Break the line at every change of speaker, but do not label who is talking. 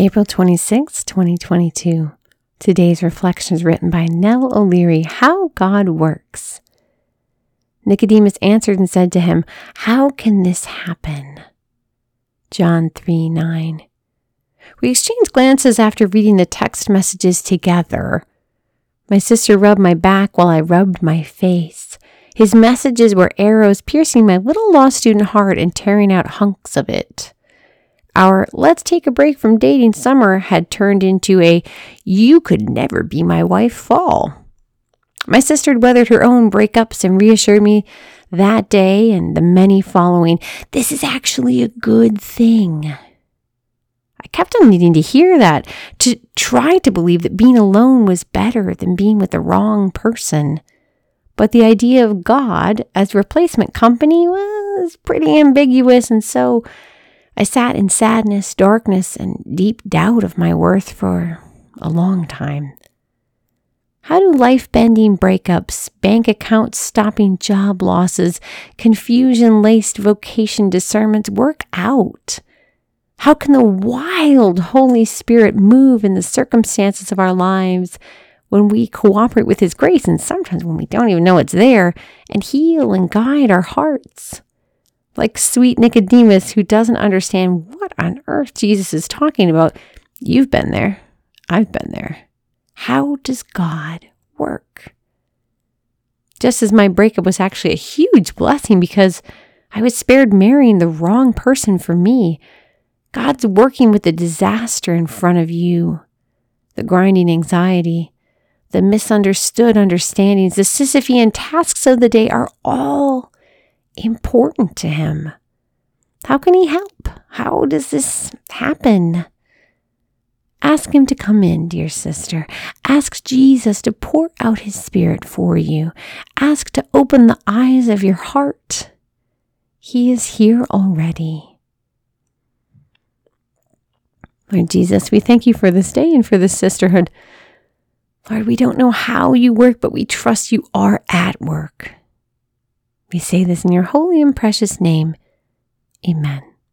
April 26, 2022. Today's reflection is written by Nell O'Leary How God Works. Nicodemus answered and said to him, How can this happen? John 3 9. We exchanged glances after reading the text messages together. My sister rubbed my back while I rubbed my face. His messages were arrows piercing my little law student heart and tearing out hunks of it. Our let's take a break from dating summer had turned into a you could never be my wife fall. My sister had weathered her own breakups and reassured me that day and the many following this is actually a good thing. I kept on needing to hear that, to try to believe that being alone was better than being with the wrong person. But the idea of God as replacement company was pretty ambiguous, and so I sat in sadness, darkness, and deep doubt of my worth for a long time. How do life bending breakups, bank accounts stopping job losses, confusion laced vocation discernments work out? How can the wild Holy Spirit move in the circumstances of our lives when we cooperate with His grace and sometimes when we don't even know it's there and heal and guide our hearts? Like sweet Nicodemus who doesn't understand what on earth Jesus is talking about. You've been there. I've been there. How does God work? Just as my breakup was actually a huge blessing because I was spared marrying the wrong person for me, God's working with the disaster in front of you, the grinding anxiety, the misunderstood understandings, the Sisyphean tasks of the day are all important to him. How can he help? How does this happen? Ask him to come in, dear sister. Ask Jesus to pour out his spirit for you. Ask to open the eyes of your heart. He is here already. Lord Jesus, we thank you for this day and for this sisterhood. Lord, we don't know how you work, but we trust you are at work. We say this in your holy and precious name. Amen.